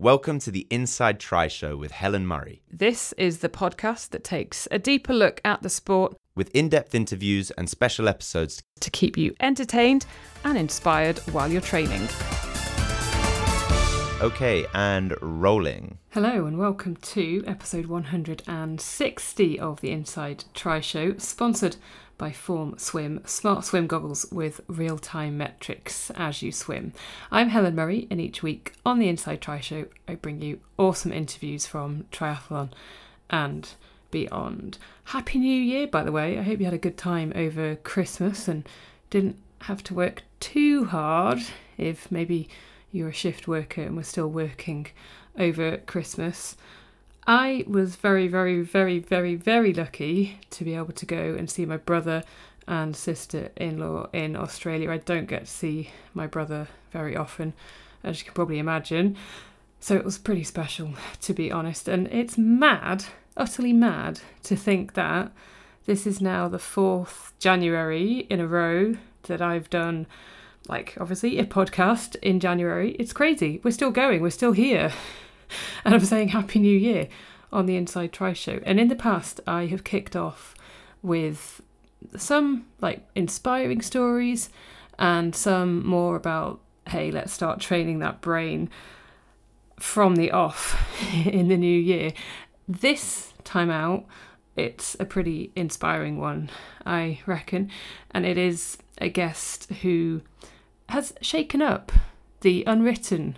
Welcome to the Inside Tri Show with Helen Murray, This is the podcast that takes a deeper look at the sport with in depth interviews and special episodes. to keep you entertained and inspired while you're training. Okay, and rolling. Hello, and welcome to episode 160 of the Inside Tri Show, sponsored by Form Swim, smart swim goggles with real time metrics as you swim. I'm Helen Murray, and each week on the Inside Tri Show, I bring you awesome interviews from triathlon and beyond. Happy New Year, by the way. I hope you had a good time over Christmas and didn't have to work too hard if maybe you're a shift worker and we're still working over Christmas. I was very, very, very, very, very lucky to be able to go and see my brother and sister in law in Australia. I don't get to see my brother very often, as you can probably imagine. So it was pretty special, to be honest. And it's mad, utterly mad, to think that this is now the fourth January in a row that I've done, like, obviously, a podcast in January. It's crazy. We're still going, we're still here. And I'm saying Happy New Year on the Inside Tri Show. And in the past, I have kicked off with some like inspiring stories and some more about, hey, let's start training that brain from the off in the new year. This time out, it's a pretty inspiring one, I reckon. And it is a guest who has shaken up the unwritten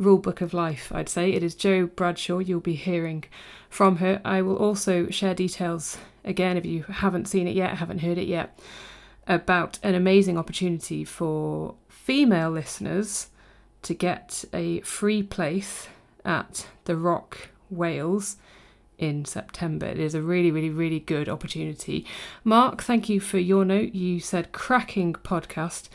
rule book of life, I'd say. It is Jo Bradshaw. You'll be hearing from her. I will also share details again if you haven't seen it yet, haven't heard it yet, about an amazing opportunity for female listeners to get a free place at the Rock Wales in September. It is a really, really, really good opportunity. Mark, thank you for your note. You said cracking podcast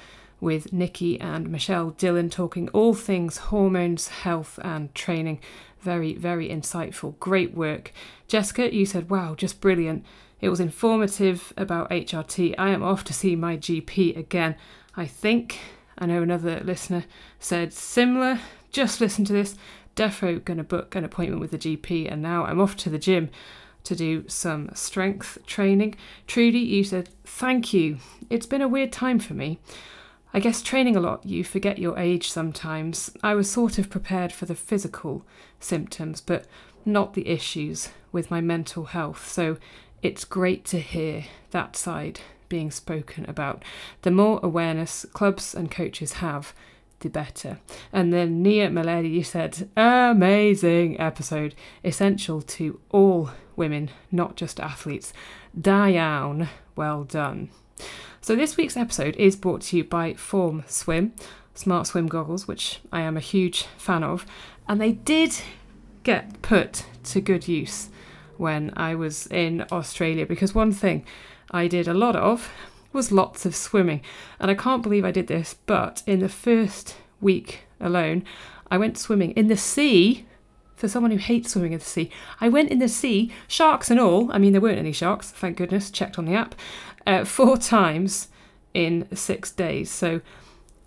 with Nikki and Michelle Dillon talking all things hormones, health, and training. Very, very insightful. Great work. Jessica, you said, wow, just brilliant. It was informative about HRT. I am off to see my GP again. I think. I know another listener said similar. Just listen to this. Defo going to book an appointment with the GP, and now I'm off to the gym to do some strength training. Trudy, you said, thank you. It's been a weird time for me. I guess training a lot, you forget your age sometimes. I was sort of prepared for the physical symptoms, but not the issues with my mental health. So it's great to hear that side being spoken about. The more awareness clubs and coaches have, the better. And then Nia you said, amazing episode, essential to all women, not just athletes. Diane, well done. So this week's episode is brought to you by Form Swim, smart swim goggles, which I am a huge fan of, and they did get put to good use when I was in Australia because one thing I did a lot of was lots of swimming. And I can't believe I did this, but in the first week alone, I went swimming in the sea. For someone who hates swimming in the sea, I went in the sea, sharks and all. I mean, there weren't any sharks, thank goodness, checked on the app, uh, four times in six days. So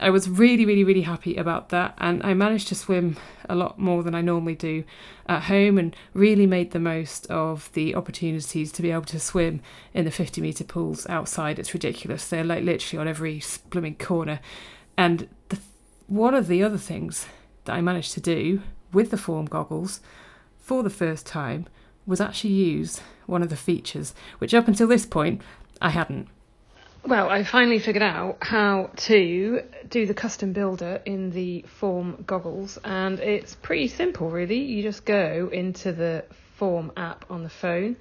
I was really, really, really happy about that. And I managed to swim a lot more than I normally do at home and really made the most of the opportunities to be able to swim in the 50 metre pools outside. It's ridiculous. They're like literally on every blooming corner. And the, one of the other things that I managed to do with the form goggles for the first time was actually use one of the features, which up until this point I hadn't. Well, I finally figured out how to do the custom builder in the Form goggles, and it's pretty simple, really. You just go into the Form app on the phone.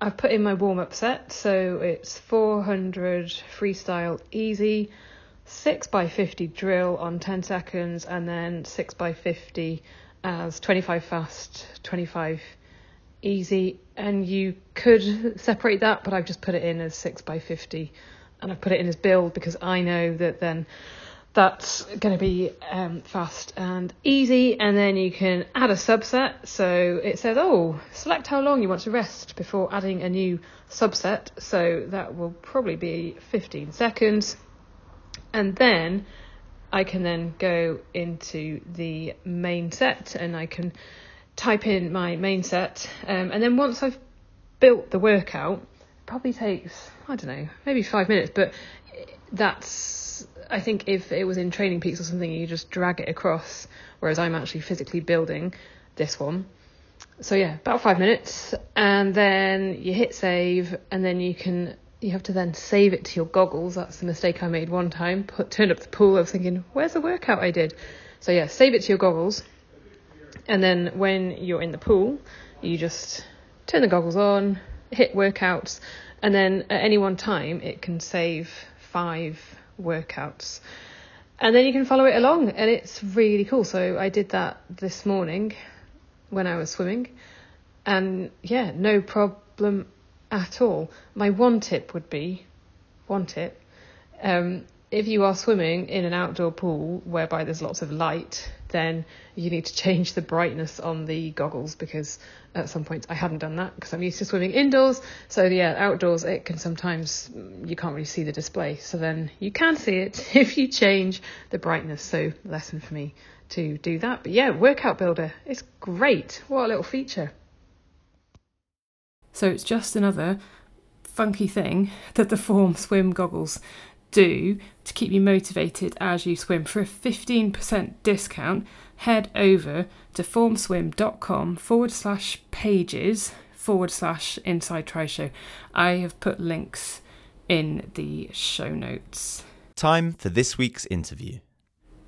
I've put in my warm up set, so it's 400 freestyle easy, 6x50 drill on 10 seconds, and then 6x50 as 25 fast, 25 easy. And you could separate that, but I've just put it in as 6 by 50 and I've put it in as build because I know that then that's going to be um, fast and easy. And then you can add a subset. So it says, oh, select how long you want to rest before adding a new subset. So that will probably be 15 seconds. And then I can then go into the main set and I can type in my main set. Um, and then once I've built the workout, probably takes I don't know maybe five minutes, but that's I think if it was in Training Peaks or something, you just drag it across. Whereas I'm actually physically building this one. So yeah, about five minutes, and then you hit save, and then you can you have to then save it to your goggles. That's the mistake I made one time. Put turned up the pool. I was thinking, where's the workout I did? So yeah, save it to your goggles, and then when you're in the pool, you just turn the goggles on, hit workouts, and then at any one time it can save five workouts. And then you can follow it along, and it's really cool. So I did that this morning when I was swimming, and yeah, no problem at all. My one tip would be one tip um, if you are swimming in an outdoor pool whereby there's lots of light, then you need to change the brightness on the goggles because at some points I hadn't done that because I'm used to swimming indoors. So yeah, outdoors it can sometimes mm, you can't really see the display. So then you can see it if you change the brightness. So lesson for me to do that. But yeah, workout builder, it's great. What a little feature. So it's just another funky thing that the Form swim goggles do to keep you motivated as you swim. For a 15% discount, head over to formswim.com forward slash pages forward slash inside tri show. I have put links in the show notes. Time for this week's interview.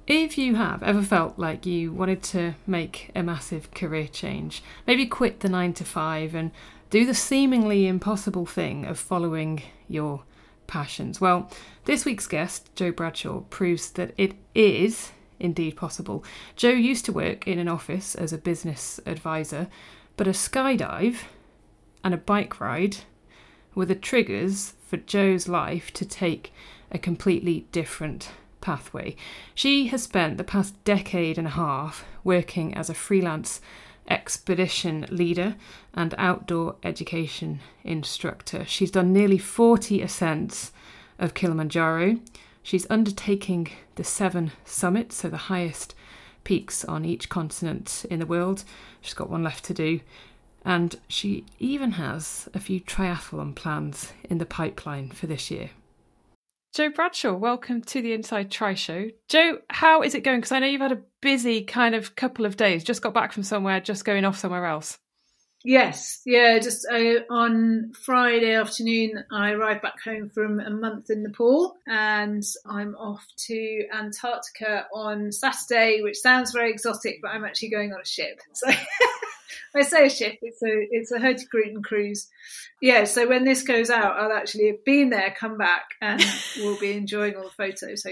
If you have ever felt like you wanted to make a massive career change, maybe quit the nine to five and do the seemingly impossible thing of following your passions? Well, this week's guest, Jo Bradshaw, proves that it is indeed possible. Jo used to work in an office as a business advisor, but a skydive and a bike ride were the triggers for Jo's life to take a completely different pathway. She has spent the past decade and a half working as a freelance expedition leader and outdoor education instructor. She's done nearly 40 ascents of Kilimanjaro. She's undertaking the seven summits, so the highest peaks on each continent in the world. She's got one left to do. And she even has a few triathlon plans in the pipeline for this year. Jo Bradshaw, welcome to the Inside Tri Show. Jo, how is it going? Because I know you've had a busy kind of couple of days. Just got back from somewhere, just going off somewhere else. Yes, yeah. Just uh, on Friday afternoon, I arrived back home from a month in Nepal, and I'm off to Antarctica on Saturday, which sounds very exotic, but I'm actually going on a ship. So I say a ship; it's a it's a Hurtigruten cruise. Yeah. So when this goes out, I'll actually have been there, come back, and we'll be enjoying all the photos.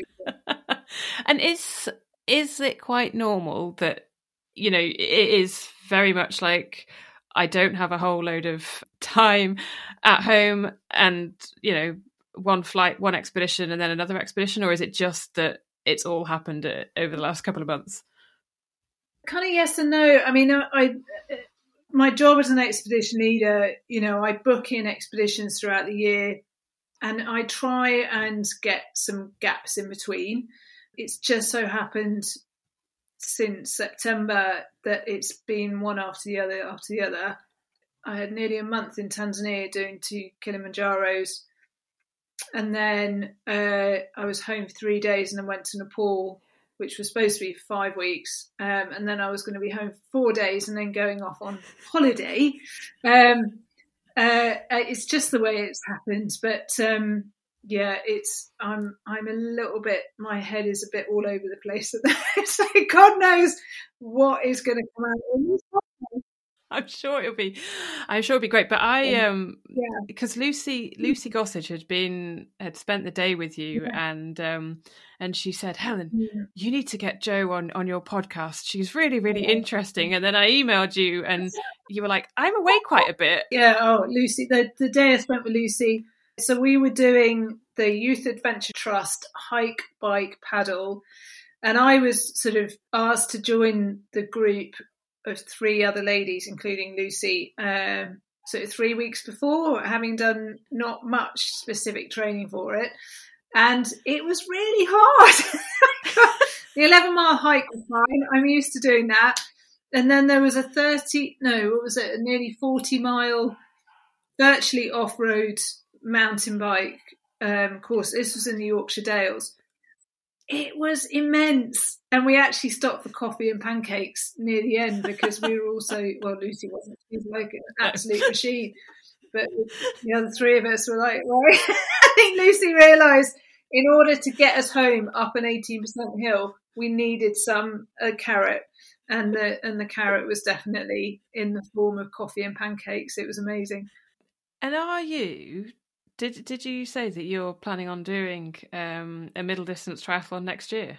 and is is it quite normal that you know it is very much like I don't have a whole load of time at home and, you know, one flight, one expedition, and then another expedition? Or is it just that it's all happened uh, over the last couple of months? Kind of yes and no. I mean, I, I my job as an expedition leader, you know, I book in expeditions throughout the year and I try and get some gaps in between. It's just so happened since September that it's been one after the other after the other. I had nearly a month in Tanzania doing two Kilimanjaros, and then uh, I was home for three days and then went to Nepal, which was supposed to be five weeks, um, and then I was going to be home for four days and then going off on holiday. Um, uh, it's just the way it's happened, but um, yeah, it's I'm I'm a little bit my head is a bit all over the place at the so God knows what is going to come out. I'm sure it'll be, I'm sure it'll be great. But I, um, yeah, because Lucy, Lucy Gossage had been had spent the day with you, yeah. and um, and she said, Helen, yeah. you need to get Jo on on your podcast. She's really, really yeah. interesting. And then I emailed you, and you were like, I'm away quite a bit. Yeah. Oh, Lucy, the the day I spent with Lucy. So we were doing the Youth Adventure Trust hike, bike, paddle. And I was sort of asked to join the group of three other ladies, including Lucy. Um, so three weeks before, having done not much specific training for it, and it was really hard. the 11 mile hike was fine. I'm used to doing that. And then there was a 30, no, what was it, a nearly 40 mile, virtually off road mountain bike um, course. This was in the Yorkshire Dales. It was immense. And we actually stopped for coffee and pancakes near the end because we were also, well, Lucy wasn't, she was like an absolute machine. But the other three of us were like, right. I think Lucy realised in order to get us home up an 18% hill, we needed some a carrot. And the and the carrot was definitely in the form of coffee and pancakes. It was amazing. And are you did did you say that you're planning on doing um, a middle distance triathlon next year,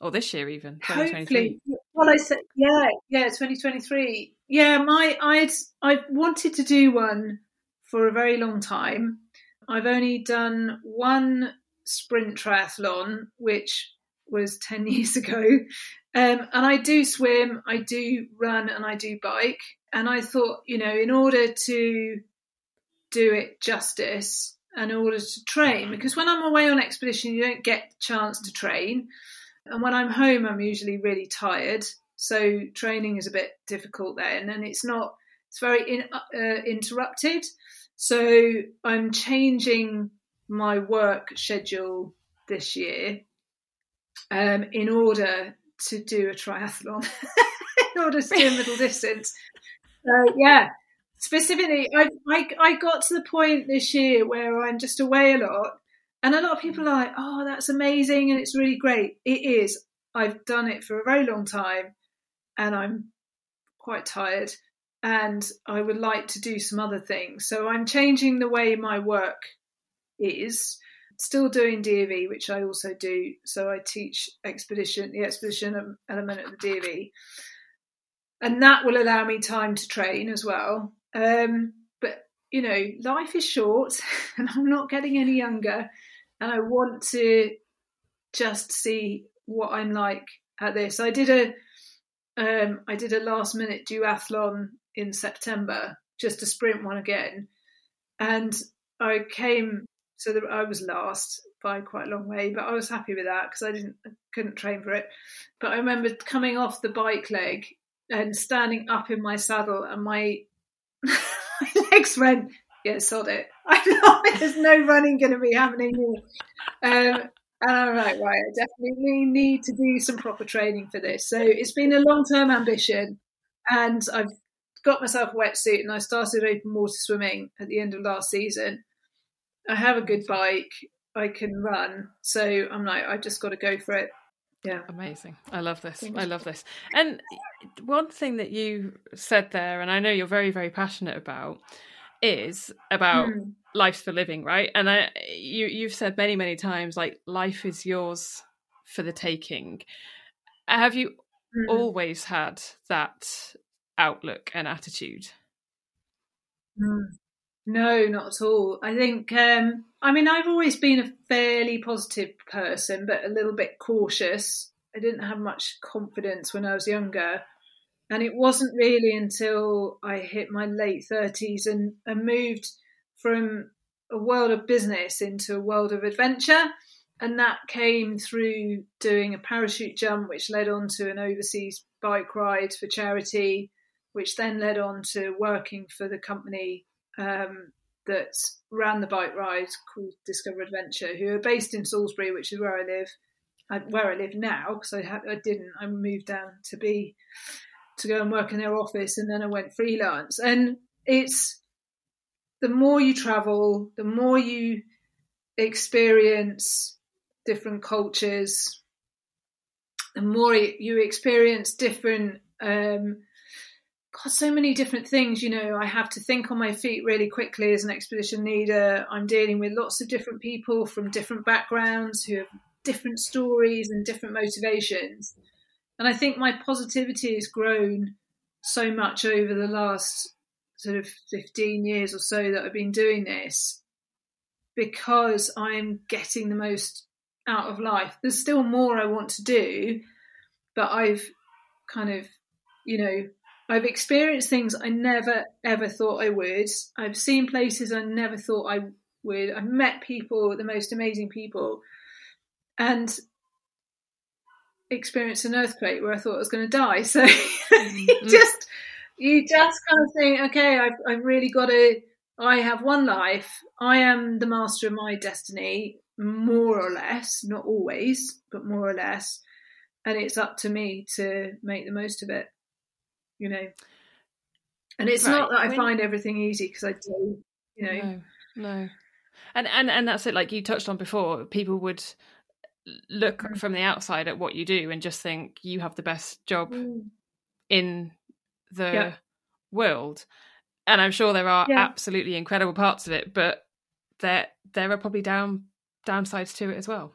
or this year even? Hopefully. Well, I said yeah, yeah, 2023. Yeah, my I'd I wanted to do one for a very long time. I've only done one sprint triathlon, which was 10 years ago. Um, and I do swim, I do run, and I do bike. And I thought, you know, in order to do it justice and in order to train because when I'm away on expedition, you don't get the chance to train. And when I'm home, I'm usually really tired. So training is a bit difficult then. And it's not, it's very in, uh, interrupted. So I'm changing my work schedule this year um, in order to do a triathlon, in order to do a middle distance. Uh, yeah, specifically, I, I I got to the point this year where I'm just away a lot, and a lot of people are like, "Oh, that's amazing," and it's really great. It is. I've done it for a very long time, and I'm quite tired, and I would like to do some other things. So I'm changing the way my work is. Still doing DofE, which I also do. So I teach expedition, the expedition element of the DofE and that will allow me time to train as well. Um, but you know, life is short, and I'm not getting any younger, and I want to just see what I'm like at this. I did a um, I did a last minute duathlon in September, just a sprint one again, and I came so that I was last by quite a long way, but I was happy with that because I didn't I couldn't train for it. But I remember coming off the bike leg and standing up in my saddle, and my my legs went, yeah, sod it. There's no running going to be happening here. Um, and I'm like, right, I definitely need to do some proper training for this. So it's been a long term ambition, and I've got myself a wetsuit and I started open water swimming at the end of last season. I have a good bike, I can run, so I'm like, I just got to go for it. Yeah. Amazing. I love this. I love this. And one thing that you said there, and I know you're very, very passionate about, is about mm. life's for living, right? And I you you've said many, many times like life is yours for the taking. Have you mm. always had that outlook and attitude? Mm. No, not at all. I think, um, I mean, I've always been a fairly positive person, but a little bit cautious. I didn't have much confidence when I was younger. And it wasn't really until I hit my late 30s and, and moved from a world of business into a world of adventure. And that came through doing a parachute jump, which led on to an overseas bike ride for charity, which then led on to working for the company um, that ran the bike ride called Discover Adventure, who are based in Salisbury, which is where I live, where I live now, because I, ha- I didn't. I moved down to be to go and work in their office, and then I went freelance. And it's the more you travel, the more you experience different cultures, the more you experience different. Um, God, so many different things. You know, I have to think on my feet really quickly as an expedition leader. I'm dealing with lots of different people from different backgrounds who have different stories and different motivations. And I think my positivity has grown so much over the last sort of 15 years or so that I've been doing this because I'm getting the most out of life. There's still more I want to do, but I've kind of, you know, I've experienced things I never ever thought I would. I've seen places I never thought I would. I've met people, the most amazing people, and experienced an earthquake where I thought I was going to die. So mm-hmm. you just you just kind of think, okay, I've, I've really got to. I have one life. I am the master of my destiny, more or less, not always, but more or less, and it's up to me to make the most of it you know. And it's right. not that I, find everything easy because I do, you know. No, no. And and and that's it. Like you touched on before, people would look mm. from the outside at what you do and just think you have the best job mm. in the yeah. world. And I'm sure there are yeah. absolutely incredible parts of it, but there there are probably down downsides to it as well.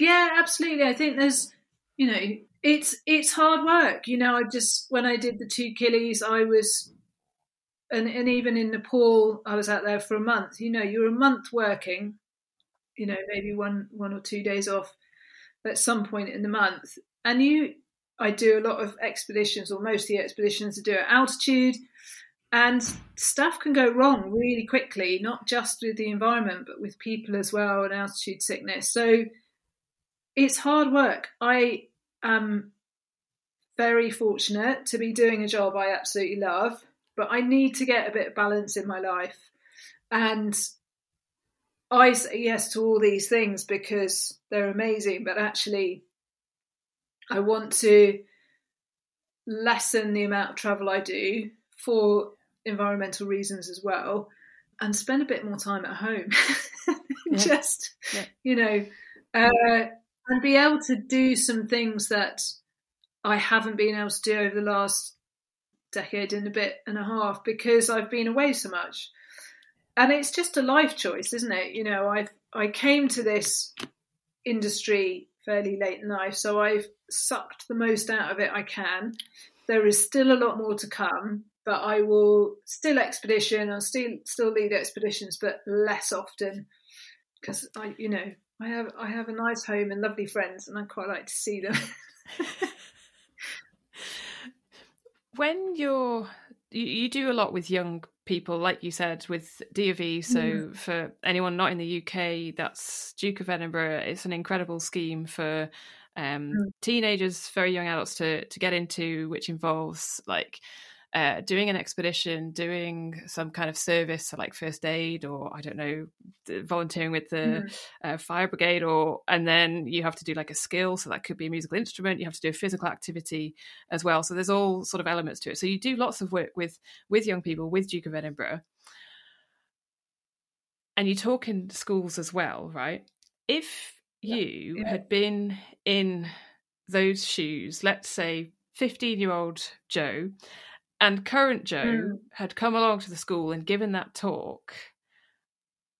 Yeah, absolutely. I think there's you know it's it's hard work. You know, I just when I did the two Killies, I was and and even in Nepal, I was out there for a month. You know, you're a month working. You know, maybe one one or two days off at some point in the month, and you. I do a lot of expeditions, or most of the expeditions I do at altitude, and stuff can go wrong really quickly, not just with the environment, but with people as well, and altitude sickness. So it's hard work. I am very fortunate to be doing a job I absolutely love, but I need to get a bit of balance in my life. And I say yes to all these things because they're amazing, but actually, I want to lessen the amount of travel I do for environmental reasons as well and spend a bit more time at home. yeah. Just, yeah. you know, uh, and be able to do some things that I haven't been able to do over the last decade and a bit and a half because I've been away so much. And it's just a life choice, isn't it? You know, I've I came to this industry fairly late in life, so I've sucked the most out of it I can. There is still a lot more to come, but I will still expedition. I'll still still lead expeditions, but less often because I, you know, I have I have a nice home and lovely friends, and I quite like to see them. when you're you, you, do a lot with young people, like you said, with DofE. So mm. for anyone not in the UK, that's Duke of Edinburgh. It's an incredible scheme for um, mm. teenagers, very young adults to to get into, which involves like uh, doing an expedition, doing some kind of service, so like first aid, or I don't know, volunteering with the mm. uh, fire brigade, or and then you have to do like a skill, so that could be a musical instrument. You have to do a physical activity as well. So there's all sort of elements to it. So you do lots of work with with young people with Duke of Edinburgh, and you talk in schools as well, right? If you yeah. had been in those shoes, let's say 15 year old Jo and current Jo mm. had come along to the school and given that talk,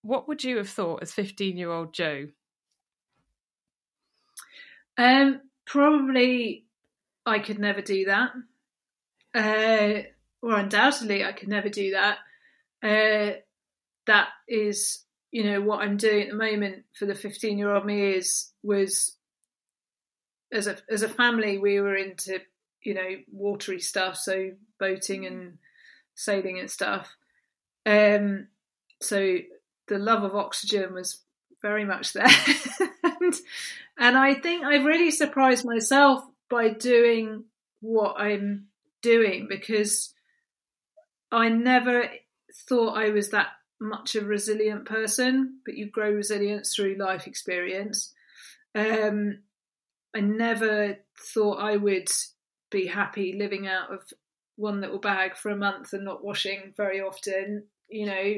what would you have thought as 15 year old Jo? Um, probably I could never do that. Uh, or undoubtedly I could never do that. uh, that is, you know, what I'm doing at the moment for the 15 year old me is was as a as a family we were into you know watery stuff, so boating and sailing and stuff. Um, so the love of oxygen was very much there, and, and I think I've really surprised myself by doing what I'm doing because I never thought I was that much of a resilient person, but you grow resilience through life experience. Um, I never thought I would be happy living out of one little bag for a month and not washing very often. You know,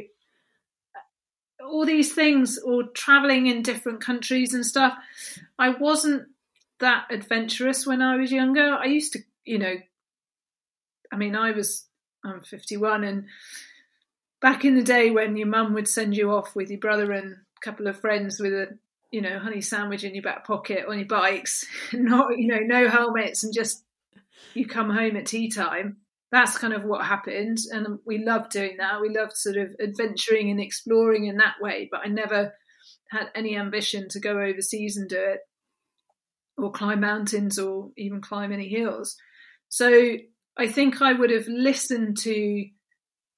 uh, all these things, or traveling in different countries and stuff. I wasn't that adventurous when I was younger. I used to, you know, I mean, I was, I'm 51, and back in the day when your mum would send you off with your brother and a couple of friends with a, you know, honey sandwich in your back pocket on your bikes, not, you know, no helmets, and just you come home at tea time. That's kind of what happened, and we loved doing that. We loved sort of adventuring and exploring in that way. But I never had any ambition to go overseas and do it, or climb mountains, or even climb any hills. So I think I would have listened to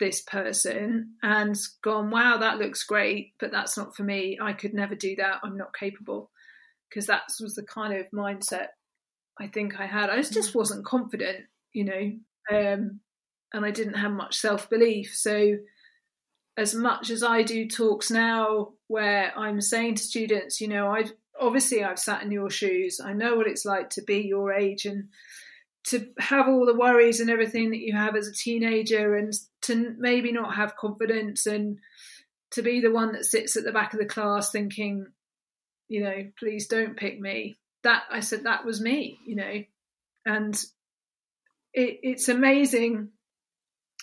this person and gone, wow, that looks great, but that's not for me. I could never do that. I'm not capable. Because that was the kind of mindset I think I had. I just wasn't confident, you know, um, and I didn't have much self belief. So, as much as I do talks now where I'm saying to students, you know, I've obviously I've sat in your shoes. I know what it's like to be your age and to have all the worries and everything that you have as a teenager and to maybe not have confidence and to be the one that sits at the back of the class thinking you know please don't pick me that i said that was me you know and it, it's amazing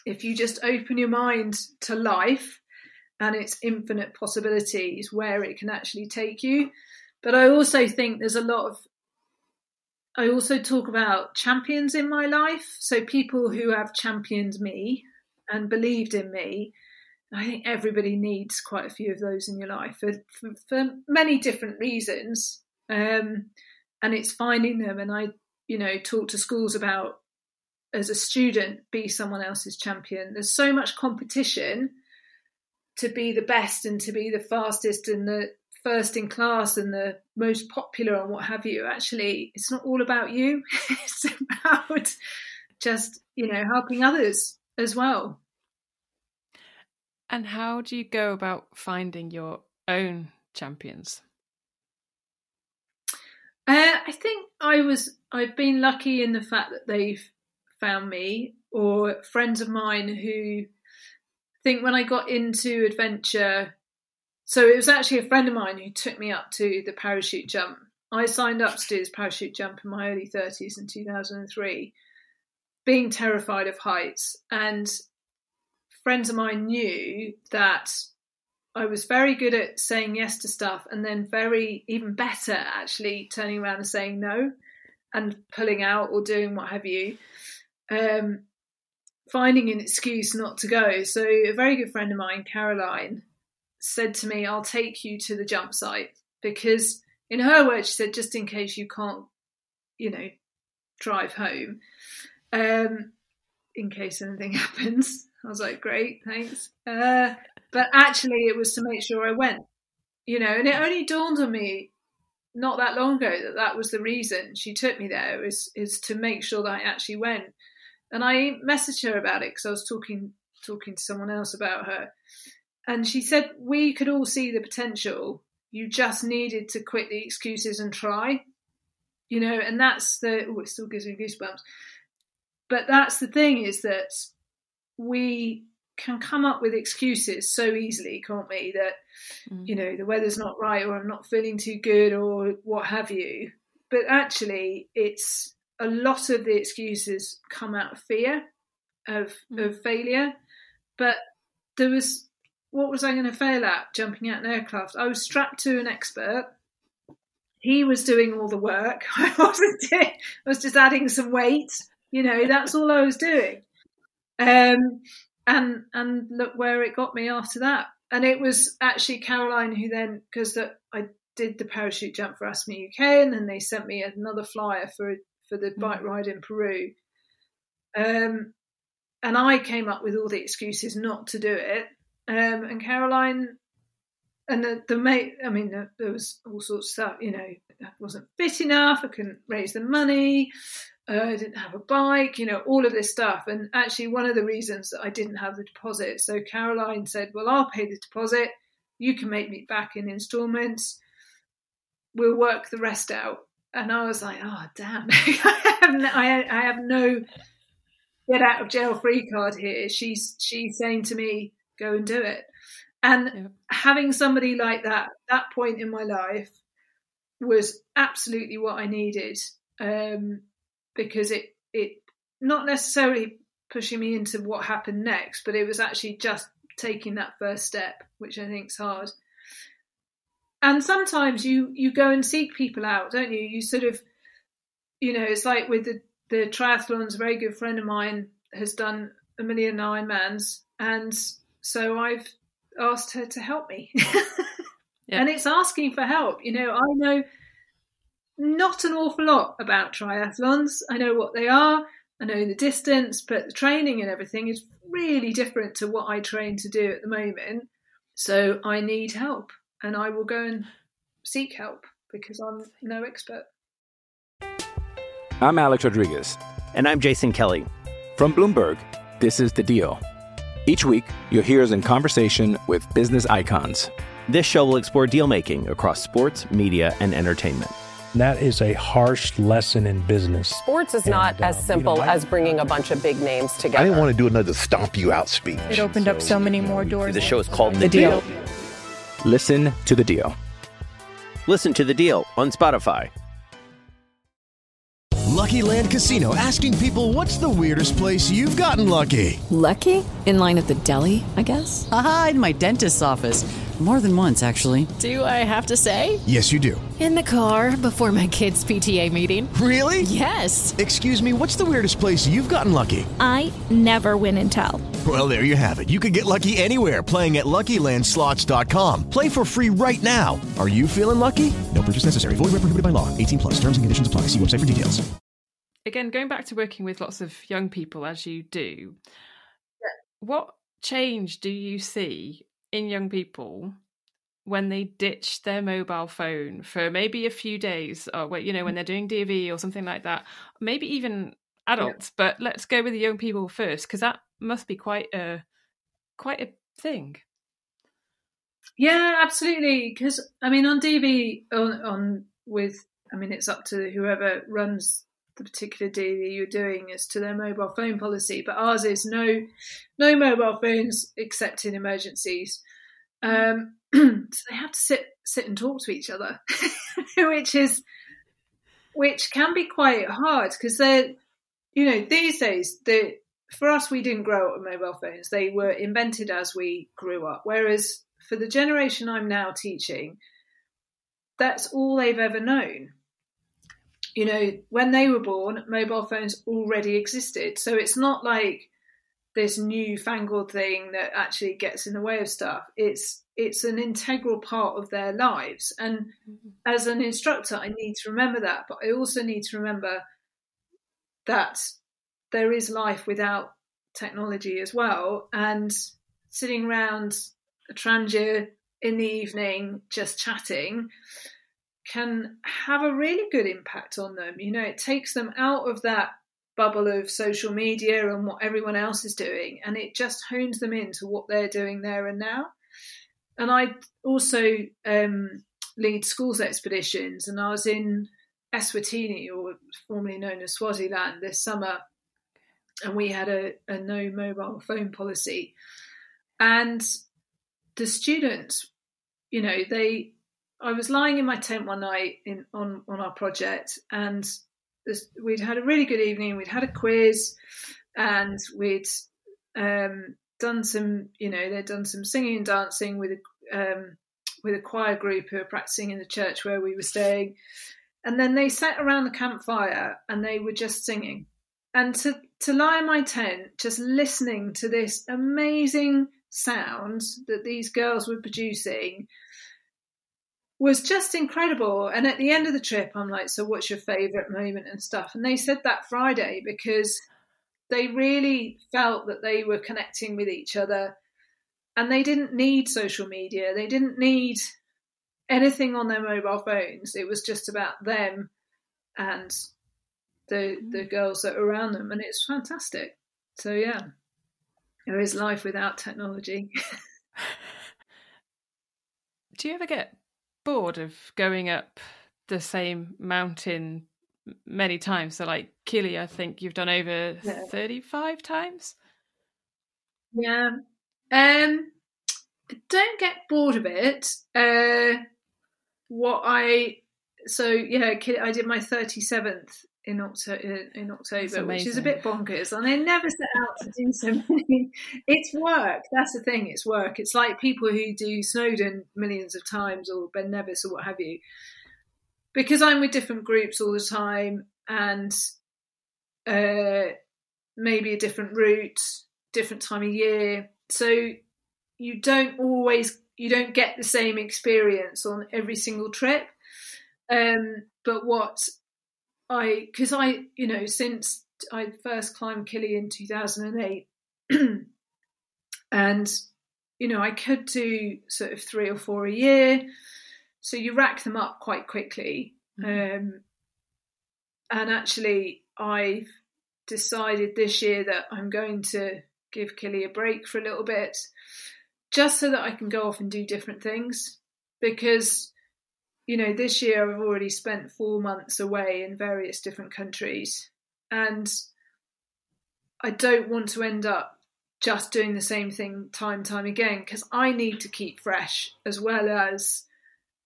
if you just open your mind to life and its infinite possibilities where it can actually take you but i also think there's a lot of I also talk about champions in my life. So people who have championed me and believed in me. I think everybody needs quite a few of those in your life for, for, for many different reasons. Um, and it's finding them. And I, you know, talk to schools about as a student, be someone else's champion. There's so much competition to be the best and to be the fastest and the first in class and the most popular and what have you actually it's not all about you it's about just you know helping others as well and how do you go about finding your own champions uh, i think i was i've been lucky in the fact that they've found me or friends of mine who think when i got into adventure so it was actually a friend of mine who took me up to the parachute jump. I signed up to do this parachute jump in my early 30s in 2003, being terrified of heights. And friends of mine knew that I was very good at saying yes to stuff and then very, even better, actually turning around and saying no and pulling out or doing what have you. Um, finding an excuse not to go. So, a very good friend of mine, Caroline, said to me, I'll take you to the jump site because, in her words, she said, just in case you can't, you know, drive home, um, in case anything happens. I was like, great, thanks. Uh, but actually, it was to make sure I went, you know, and it only dawned on me not that long ago that that was the reason she took me there is is to make sure that I actually went. And I messaged her about it because I was talking talking to someone else about her, and she said, We could all see the potential. You just needed to quit the excuses and try. You know, and that's the, oh, it still gives me goosebumps. But that's the thing is that we can come up with excuses so easily, can't we? That, mm. you know, the weather's not right or I'm not feeling too good or what have you. But actually, it's a lot of the excuses come out of fear of, mm. of failure. But there was what was I going to fail at jumping out an aircraft? I was strapped to an expert. He was doing all the work. I wasn't. I was just adding some weight. You know, that's all I was doing. Um, and and look where it got me after that. And it was actually Caroline who then because that I did the parachute jump for Asthma UK, and then they sent me another flyer for for the bike Mm. ride in Peru. Um, and I came up with all the excuses not to do it. Um, and Caroline and the, the mate, I mean, there, there was all sorts of stuff. You know, I wasn't fit enough. I couldn't raise the money. Uh, I didn't have a bike. You know, all of this stuff. And actually, one of the reasons that I didn't have the deposit. So Caroline said, "Well, I'll pay the deposit. You can make me back in instalments. We'll work the rest out." And I was like, "Oh, damn! I, have no, I, I have no get out of jail free card here." She's she's saying to me, "Go and do it." And having somebody like that, at that point in my life, was absolutely what I needed um, because it it not necessarily pushing me into what happened next, but it was actually just taking that first step, which I think is hard. And sometimes you you go and seek people out, don't you? You sort of, you know, it's like with the the triathlons. A very good friend of mine has done a million Ironmans, and so I've asked her to help me. And it's asking for help. You know, I know not an awful lot about triathlons. I know what they are, I know the distance, but the training and everything is really different to what I train to do at the moment. So I need help and I will go and seek help because I'm no expert. I'm Alex Rodriguez. And I'm Jason Kelly. From Bloomberg, this is The Deal. Each week, you'll hear us in conversation with business icons. This show will explore deal making across sports, media, and entertainment. That is a harsh lesson in business. Sports is not uh, as simple as bringing a bunch of big names together. I didn't want to do another stomp you out speech. It opened up so many more doors. The show is called The Deal. Listen to The Deal. Listen to The Deal on Spotify. Lucky Land Casino asking people what's the weirdest place you've gotten lucky? Lucky? In line at the deli, I guess? Aha, in my dentist's office. More than once, actually. Do I have to say? Yes, you do. In the car before my kids' PTA meeting. Really? Yes. Excuse me, what's the weirdest place you've gotten lucky? I never win and tell. Well, there you have it. You can get lucky anywhere playing at LuckyLandSlots.com. Play for free right now. Are you feeling lucky? No purchase necessary. Void where prohibited by law. 18 plus. Terms and conditions apply. See website for details. Again, going back to working with lots of young people as you do, what change do you see in young people when they ditch their mobile phone for maybe a few days or you know when mm. they're doing DofE or something like that, maybe even adults, but let's go with the young people first because that must be quite a quite a thing. Yeah, absolutely. Because I mean, on DofE, on, on with, I mean, it's up to whoever runs the particular DofE you're doing as to their mobile phone policy. But ours is no, no mobile phones except in emergencies. Um, so they have to sit sit and talk to each other, which is which can be quite hard because they're, you know, these days the for us we didn't grow up with mobile phones. They were invented as we grew up. Whereas for the generation I'm now teaching, that's all they've ever known. You know, when they were born, mobile phones already existed. So it's not like this newfangled thing that actually gets in the way of stuff. It's it's an integral part of their lives. And mm-hmm. as an instructor, I need to remember that, but I also need to remember that there is life without technology as well. And sitting around a trangia in the evening just chatting can have a really good impact on them. You know, it takes them out of that bubble of social media and what everyone else is doing, and it just hones them into what they're doing there and now. And I also um, lead schools expeditions, and I was in Eswatini, or formerly known as Swaziland, this summer, and we had a, a no mobile phone policy. And the students, you know, they I was lying in my tent one night in on on our project, and this, we'd had a really good evening. We'd had a quiz, and we'd um, done some, you know, they'd done some singing and dancing with a um, with a choir group who were practicing in the church where we were staying, and then they sat around the campfire and they were just singing, and to to lie in my tent just listening to this amazing sound that these girls were producing was just incredible. And at the end of the trip, I'm like, so what's your favorite moment and stuff? And they said that Friday because they really felt that they were connecting with each other and they didn't need social media. They didn't need anything on their mobile phones. It was just about them and the mm. the girls that are around them and it's fantastic. So yeah. There is life without technology. Do you ever get bored of going up the same mountain many times? So, like Kili, I think you've done over Yeah. 35 times. Yeah. Um don't get bored of it. Uh what I so yeah, I did my 37th in October in October, which is a bit bonkers. And they never set out to do so many. It's work. That's the thing. It's work. It's like people who do Snowdon millions of times or Ben Nevis or what have you. Because I'm with different groups all the time and uh maybe a different route, different time of year. So you don't always you don't get the same experience on every single trip. Um, but what I because I you know since I first climbed Kili in two thousand and eight, and you know I could do sort of three or four a year, so you rack them up quite quickly. Um, and actually, I've decided this year that I'm going to give Kili a break for a little bit, just so that I can go off and do different things. Because, you know, this year I've already spent four months away in various different countries, and I don't want to end up just doing the same thing time time again because I need to keep fresh as well as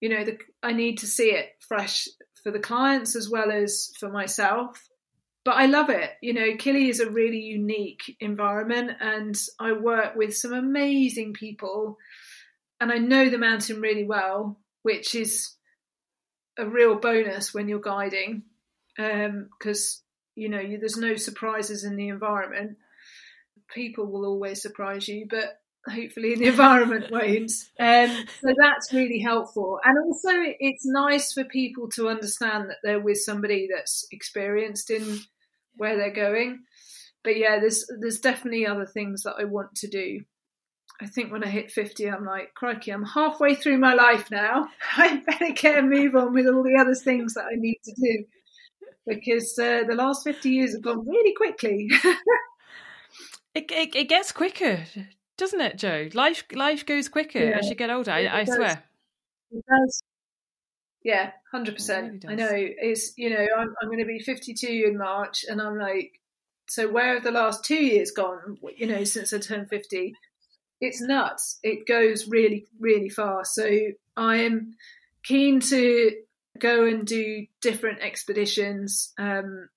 you know the, I need to see it fresh for the clients as well as for myself. But I love it. You know Kili is a really unique environment and I work with some amazing people and I know the mountain really well which is a real bonus when you're guiding because you know you, there's no surprises in the environment people will always surprise you, but hopefully in the environment won't. Um, so that's really helpful. And also, it's nice for people to understand that they're with somebody that's experienced in where they're going. But yeah, there's there's definitely other things that I want to do. I think when I hit 50, I'm like, crikey, I'm halfway through my life now. I better get a move on with all the other things that I need to do because uh, the last 50 years have gone really quickly. It, it, it gets quicker, doesn't it, Jo? Life life goes quicker Yeah, as you get older. I, does. swear. It does. Yeah, hundred It percent. really I know. It's you know I'm I'm going to be 52 in March, and I'm like, so where have the last two years gone? You know, since I turned 50, it's nuts. It goes really really fast. So I am keen to go and do different expeditions. Um,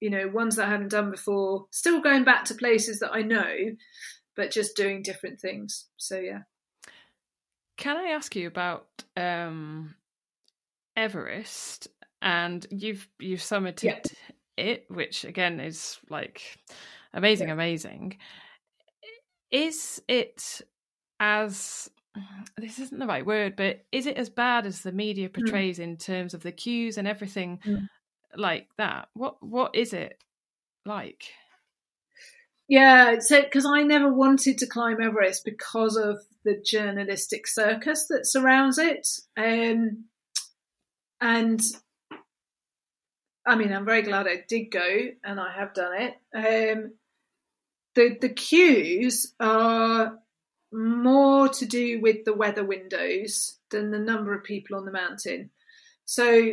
you know, ones that I haven't done before. Still going back to places that I know, but just doing different things. So yeah. Can I ask you about um, Everest? And you've you've summited it, which again is like amazing, amazing. Is it as this isn't the right word, but is it as bad as the media portrays in terms of the queues and everything Mm. like that? What what is it like? Yeah, so because I never wanted to climb Everest because of the journalistic circus that surrounds it, um, and I mean, I'm very glad I did go, and I have done it. Um, the the queues are more to do with the weather windows than the number of people on the mountain. So,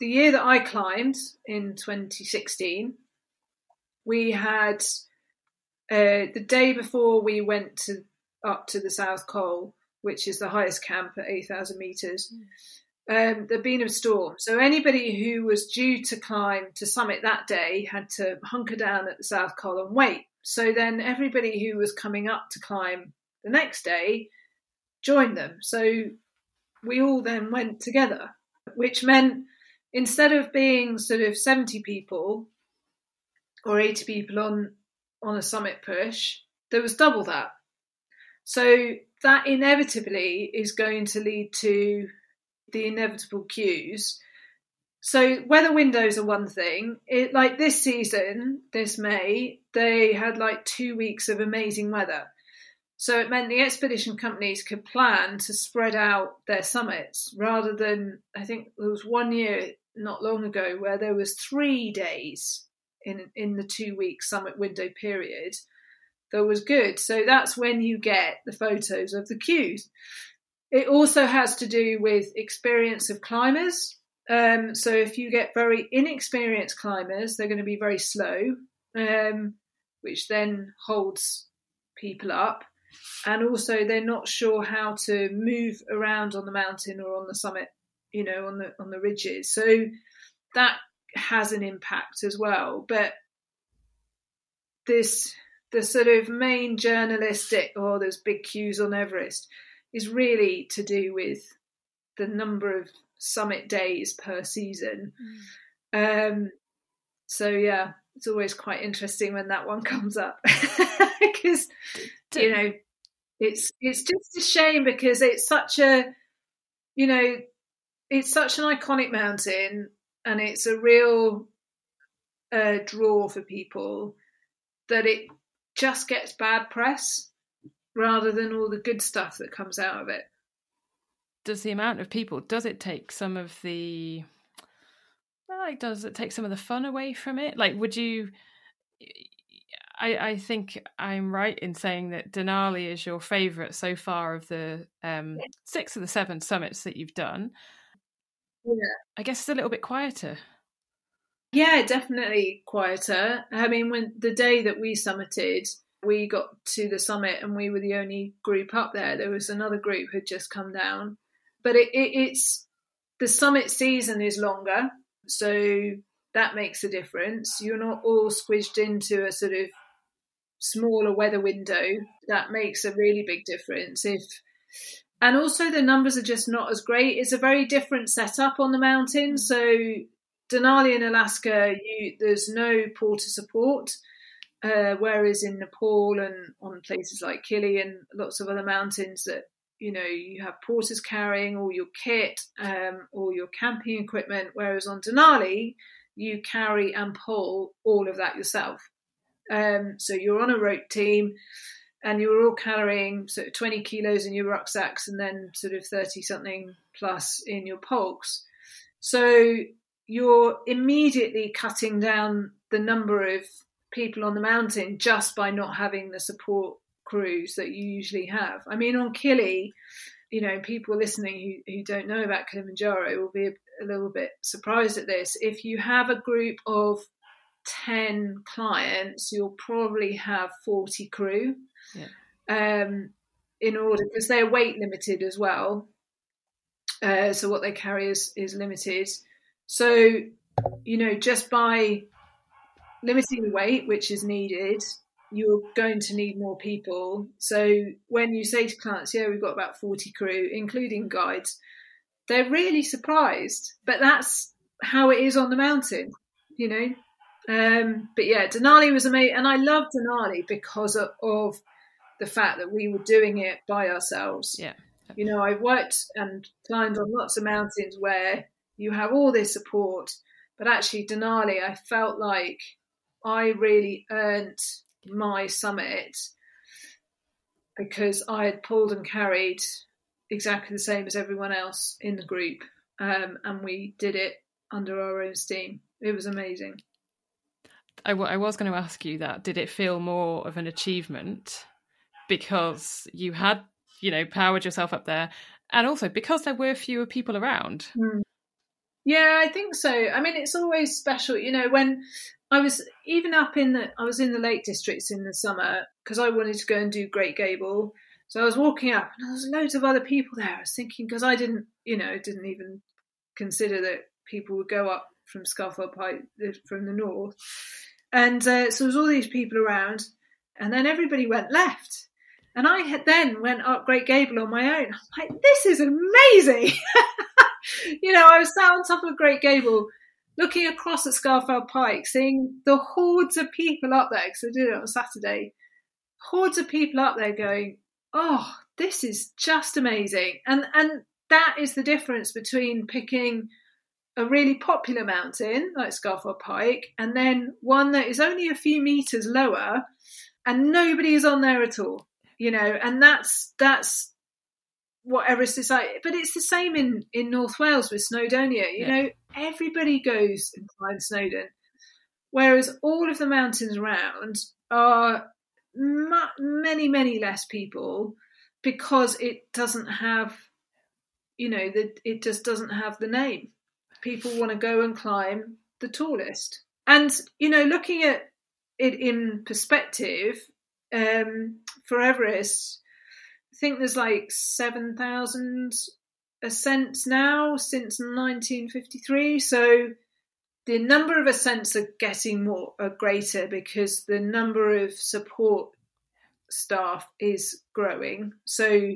the year that I climbed in 2016 we had uh, the day before we went to up to the South Col, which is the highest camp at 8,000 meters. Um, there'd been a storm, so anybody who was due to climb to summit that day had to hunker down at the South Col and wait. So then everybody who was coming up to climb the next day joined them. So we all then went together, which meant instead of being sort of 70 people or 80 people on on a summit push, there was double that. So that inevitably is going to lead to the inevitable queues. So weather windows are one thing. It, like this season, this May, they had like two weeks of amazing weather. So it meant the expedition companies could plan to spread out their summits rather than I think there was one year not long ago where there was three days in in the two week summit window period that was good. So that's when you get the photos of the queues. It also has to do with experience of climbers. Um, so if you get very inexperienced climbers, they're going to be very slow, um, which then holds people up. And also, they're not sure how to move around on the mountain or on the summit, you know, on the on the ridges. So that has an impact as well. But this the sort of main journalistic, oh, there's big queues on Everest, is really to do with the number of summit days per season. Mm. Um, so yeah, it's always quite interesting when that one comes up because you know it's it's just a shame because it's such a you know it's such an iconic mountain and it's a real uh, draw for people that it just gets bad press rather than all the good stuff that comes out of it. Does the amount of people does it take some of the like does it take some of the fun away from it? Like would you I, I think I'm right in saying that Denali is your favourite so far of the um, six of the seven summits that you've done. Yeah. I guess it's a little bit quieter. Yeah, definitely quieter. I mean, when the day that we summited, we got to the summit and we were the only group up there. There was another group who had just come down, but it, it, it's the summit season is longer, so that makes a difference. You're not all squished into a sort of smaller weather window. That makes a really big difference. If and also the numbers are just not as great. It's a very different setup on the mountain. So Denali in Alaska, you, there's no porter support, uh, whereas in Nepal and on places like Kili and lots of other mountains that you know you have porters carrying all your kit, um, all your camping equipment, whereas on Denali you carry and pull all of that yourself. Um, so you're on a rope team and you're all carrying sort of 20 kilos in your rucksacks and then sort of 30 something plus in your pulks. So you're immediately cutting down the number of people on the mountain just by not having the support crews that you usually have. I mean, on Kili, you know, people listening who, who don't know about Kilimanjaro will be a, a little bit surprised at this. If you have a group of 10 clients, you'll probably have 40 crew. Yeah. Um, in order, because they're weight limited as well. Uh, so what they carry is, is limited. So, you know, just by limiting the weight, which is needed, you're going to need more people. So when you say to clients, yeah, we've got about 40 crew, including guides, they're really surprised. But that's how it is on the mountain, you know. Um, but yeah, Denali was amazing. And I love Denali because of, of the fact that we were doing it by ourselves. Yeah. You know, I've worked and climbed on lots of mountains where you have all this support. But actually, Denali, I felt like I really earned my summit because I had pulled and carried exactly the same as everyone else in the group, um, and we did it under our own steam. It was amazing. I, w- I was going to ask you that. Did it feel more of an achievement because you had, you know, powered yourself up there, and also because there were fewer people around? Mm. Yeah, I think so. I mean, it's always special, you know, when I was even up in the, I was in the Lake Districts in the summer because I wanted to go and do Great Gable. So I was walking up and there was loads of other people there. I was thinking, because I didn't, you know, didn't even consider that people would go up from Scafell Pike from the north. And uh, so there was all these people around and then everybody went left. And I had then went up Great Gable on my own. I'm like, this is amazing. you know, I was sat on top of Great Gable looking across at Scafell Pike, seeing the hordes of people up there, because I did it on Saturday, hordes of people up there going, oh, this is just amazing. And, and that is the difference between picking a really popular mountain like Scafell Pike and then one that is only a few meters lower and nobody is on there at all you know and that's that's what Everest is like but it's the same in in North Wales with Snowdonia you yeah. know everybody goes and climbs Snowdon whereas all of the mountains around are many many less people because it doesn't have you know that it just doesn't have the name people want to go and climb the tallest. And, you know, looking at it in perspective, um, for Everest, I think there's like 7,000 ascents now since 1953. So the number of ascents are getting more are greater because the number of support staff is growing. So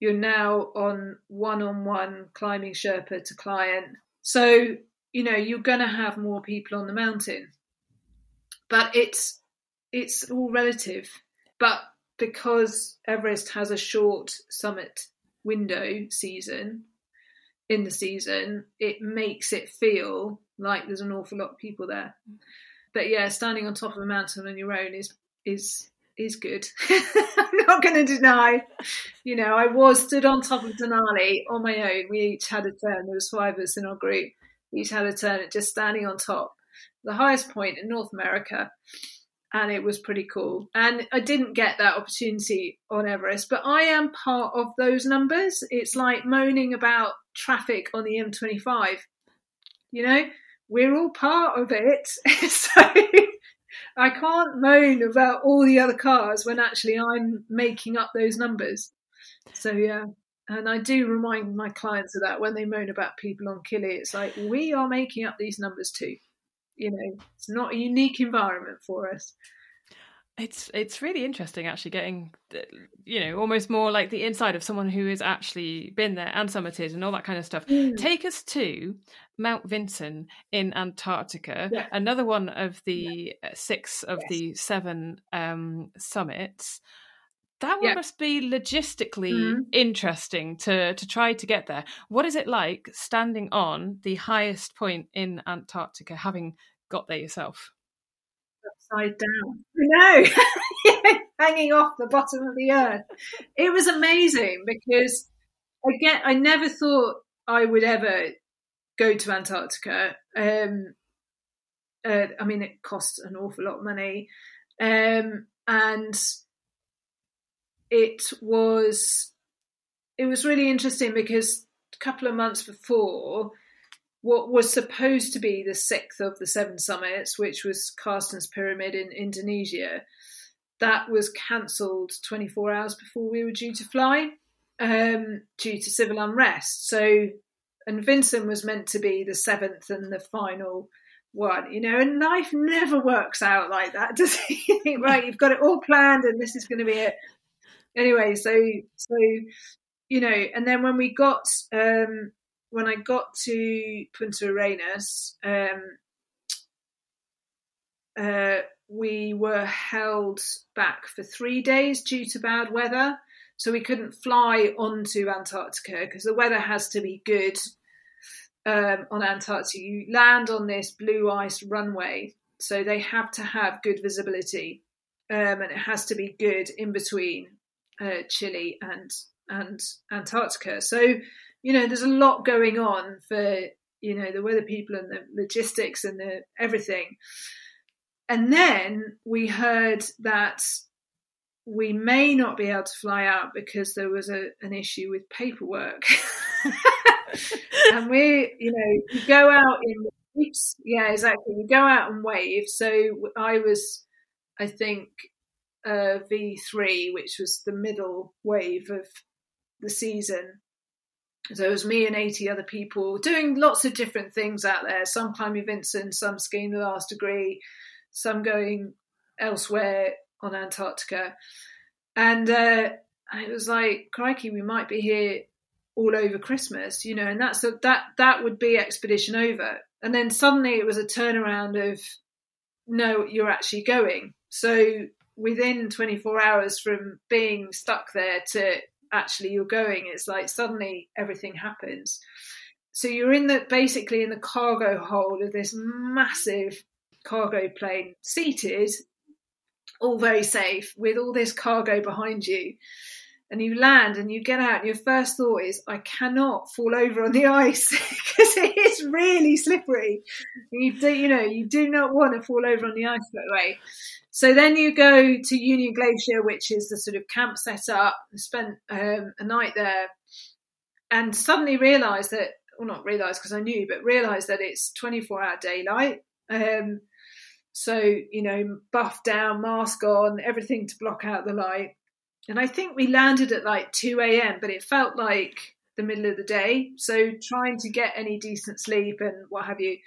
you're now on one-on-one climbing Sherpa to client. So, you know, you're going to have more people on the mountain. But it's it's all relative. But because Everest has a short summit window season in the season, it makes it feel like there's an awful lot of people there. But yeah, standing on top of a mountain on your own is is is good. I'm not going to deny. You know, I was stood on top of Denali on my own. We each had a turn. There was five of us in our group. We each had a turn at just standing on top, the highest point in North America, and it was pretty cool. And I didn't get that opportunity on Everest, but I am part of those numbers. It's like moaning about traffic on the M25. You know, we're all part of it. so I can't moan about all the other cars when actually I'm making up those numbers. So yeah, and I do remind my clients of that when they moan about people on Kili. It's like we are making up these numbers too. You know, it's not a unique environment for us. It's it's really interesting actually getting you know almost more like the inside of someone who has actually been there and summited and all that kind of stuff. Mm. Take us to Mount Vinson in Antarctica, yeah. another one of the yeah. Uh, six of yes. the seven um, summits. That one yeah. must be logistically mm-hmm. interesting to to try to get there. What is it like standing on the highest point in Antarctica, having got there yourself? upside down. No, hanging off the bottom of the earth. It was amazing because again, I never thought I would ever go to Antarctica. Um, uh, I mean, it costs an awful lot of money, um, and it was it was really interesting because a couple of months before what was supposed to be the sixth of the seven summits, which was Carstensz Pyramid in Indonesia, that was cancelled 24 hours before we were due to fly um, due to civil unrest. So, and Vinson was meant to be the seventh and the final one, you know, and life never works out like that, does it? right, you've got it all planned and this is going to be it. Anyway, so, so, you know, and then when we got um, when I got to Punta Arenas, um, uh, we were held back for three days due to bad weather. So we couldn't fly onto Antarctica because the weather has to be good um, on Antarctica. You land on this blue ice runway, so they have to have good visibility, um, and it has to be good in between uh, Chile and and Antarctica. So you know, there's a lot going on for, you know, the weather people and the logistics and the everything. And then we heard that we may not be able to fly out because there was a, an issue with paperwork. and we, you know, you go out in waves. Yeah, exactly. You go out and wave. So I was, I think, uh, V3, which was the middle wave of the season. So it was me and 80 other people doing lots of different things out there, some climbing Vinson, some skiing the last degree, some going elsewhere on Antarctica. And uh, it was like, crikey, we might be here all over Christmas, you know, and that's a, that that would be expedition over. And then suddenly it was a turnaround of no, you're actually going. So within 24 hours from being stuck there to actually you're going, it's like suddenly everything happens. So you're in the basically in the cargo hold of this massive cargo plane, seated, all very safe, with all this cargo behind you and you land and you get out and your first thought is i cannot fall over on the ice because it is really slippery. You do you know you do not want to fall over on the ice that way. So then you go to union glacier which is the sort of camp set up spent um, a night there and suddenly realized that well not realized because i knew but realized that it's 24 hour daylight. Um, so you know buff down mask on everything to block out the light and I think we landed at like 2 a.m., but it felt like the middle of the day. So trying to get any decent sleep and what have you.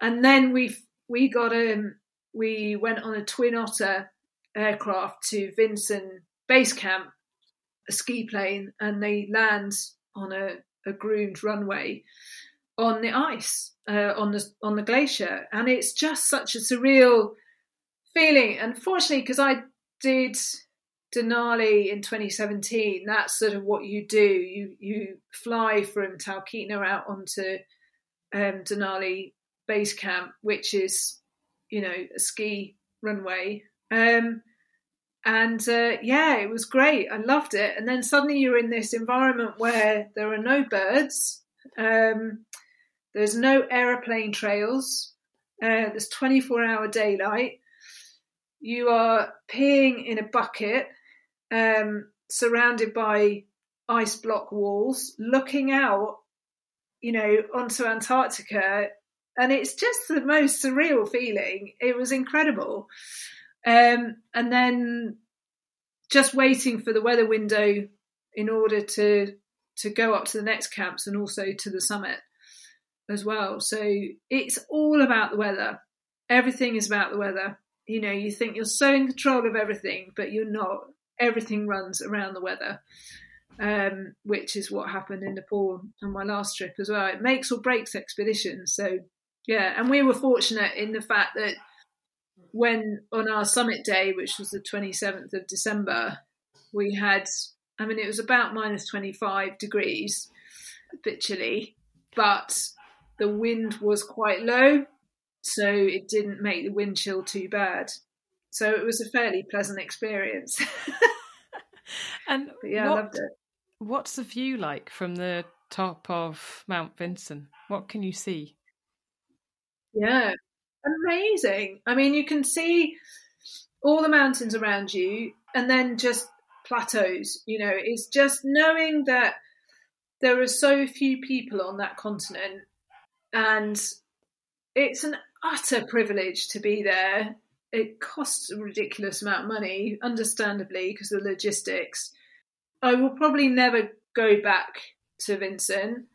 And then we we got um we went on a Twin Otter aircraft to Vinson Base Camp, a ski plane, and they land on a, a groomed runway on the ice uh, on the on the glacier, and it's just such a surreal feeling. Unfortunately, because I did Denali in 2017, that's sort of what you do. You you fly from Talkeetna out onto um, Denali base camp, which is you know a ski runway. Um, and uh, yeah, it was great. I loved it. And then suddenly you're in this environment where there are no birds, um, there's no aeroplane trails, uh, there's 24 hour daylight. You are peeing in a bucket um, surrounded by ice block walls, looking out, you know, onto Antarctica. And it's just the most surreal feeling. It was incredible. Um, and then just waiting for the weather window in order to to go up to the next camps and also to the summit as well. So it's all about the weather. Everything is about the weather. You know, you think you're so in control of everything, but you're not everything runs around the weather, um, which is what happened in Nepal on my last trip as well. It makes or breaks expeditions. So, yeah, and we were fortunate in the fact that when on our summit day, which was the 27th of December, we had, I mean, it was about minus 25 degrees, a bit chilly, but the wind was quite low. So it didn't make the wind chill too bad. So it was a fairly pleasant experience. and but yeah, what, I loved it. What's the view like from the top of Mount Vinson? What can you see? Yeah, amazing. I mean, you can see all the mountains around you and then just plateaus. You know, it's just knowing that there are so few people on that continent and it's an utter privilege to be there it costs a ridiculous amount of money, understandably, because of the logistics. I will probably never go back to Vinson,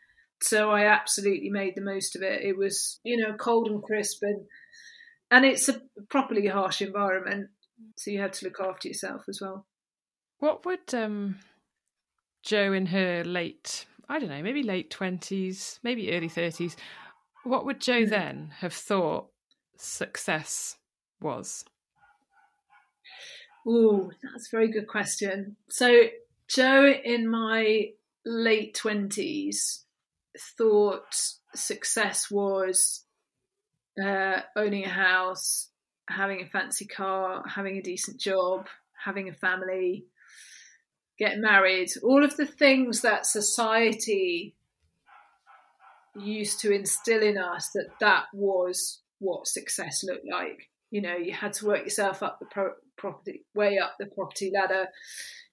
so I absolutely made the most of it. It was, you know, cold and crisp, and and it's a properly harsh environment, so you had to look after yourself as well. What would um, Jo in her late, I don't know, maybe late twenties, maybe early thirties, what would Jo mm. then have thought success was? Oh, that's a very good question. So, Jo, in my late 20s, thought success was uh, owning a house, having a fancy car, having a decent job, having a family, getting married, all of the things that society used to instill in us that that was what success looked like you know you had to work yourself up the pro- property way up the property ladder.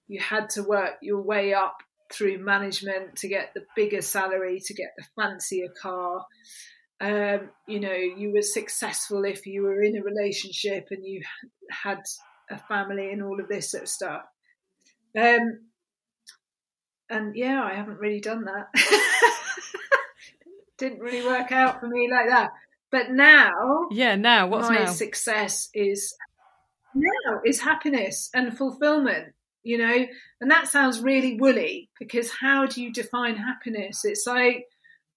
You had to work your way up through management to get the bigger salary to get the fancier car. Um, you know you were successful if you were in a relationship and you had a family and all of this sort of stuff. Um, and yeah i haven't really done that. Didn't really work out for me like that but now, yeah, now what's my now? success is now is happiness and fulfillment. you know? And that sounds really woolly because how do you define happiness? It's like,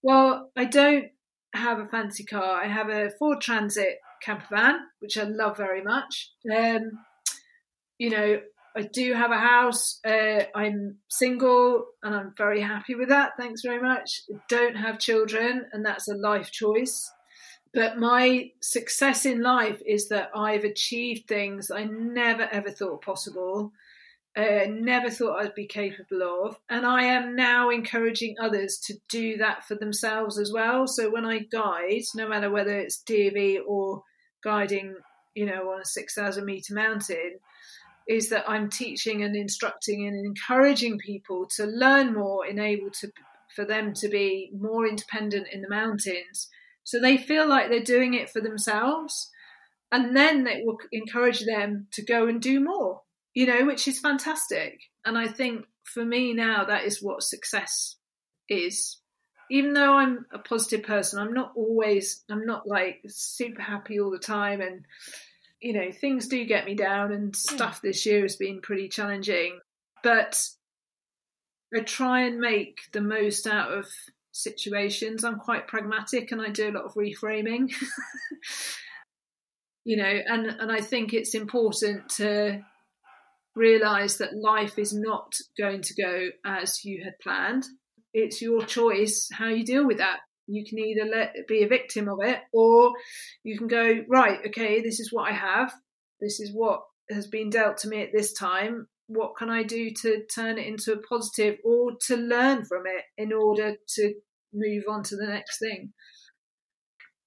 well, I don't have a fancy car. I have a Ford Transit camper van, which I love very much. Um, you know, I do have a house. Uh, I'm single and I'm very happy with that. Thanks very much. don't have children, and that's a life choice. But my success in life is that I've achieved things I never ever thought possible, uh, never thought I'd be capable of. And I am now encouraging others to do that for themselves as well. So when I guide, no matter whether it's DofE or guiding, you know, on a 6,000 meter mountain, is that I'm teaching and instructing and encouraging people to learn more, enable to for them to be more independent in the mountains, so they feel like they're doing it for themselves, and then it will encourage them to go and do more. You know, which is fantastic. And I think for me now, that is what success is. Even though I'm a positive person, I'm not always. I'm not like super happy all the time, and you know, things do get me down and hmm. stuff this year has been pretty challenging. But I try and make the most out of situations. I'm quite pragmatic and I do a lot of reframing. you know, and, and I think it's important to realize that life is not going to go as you had planned. It's your choice how you deal with that. You can either let be a victim of it, or you can go right. Okay, this is what I have. This is what has been dealt to me at this time. What can I do to turn it into a positive, or to learn from it in order to move on to the next thing?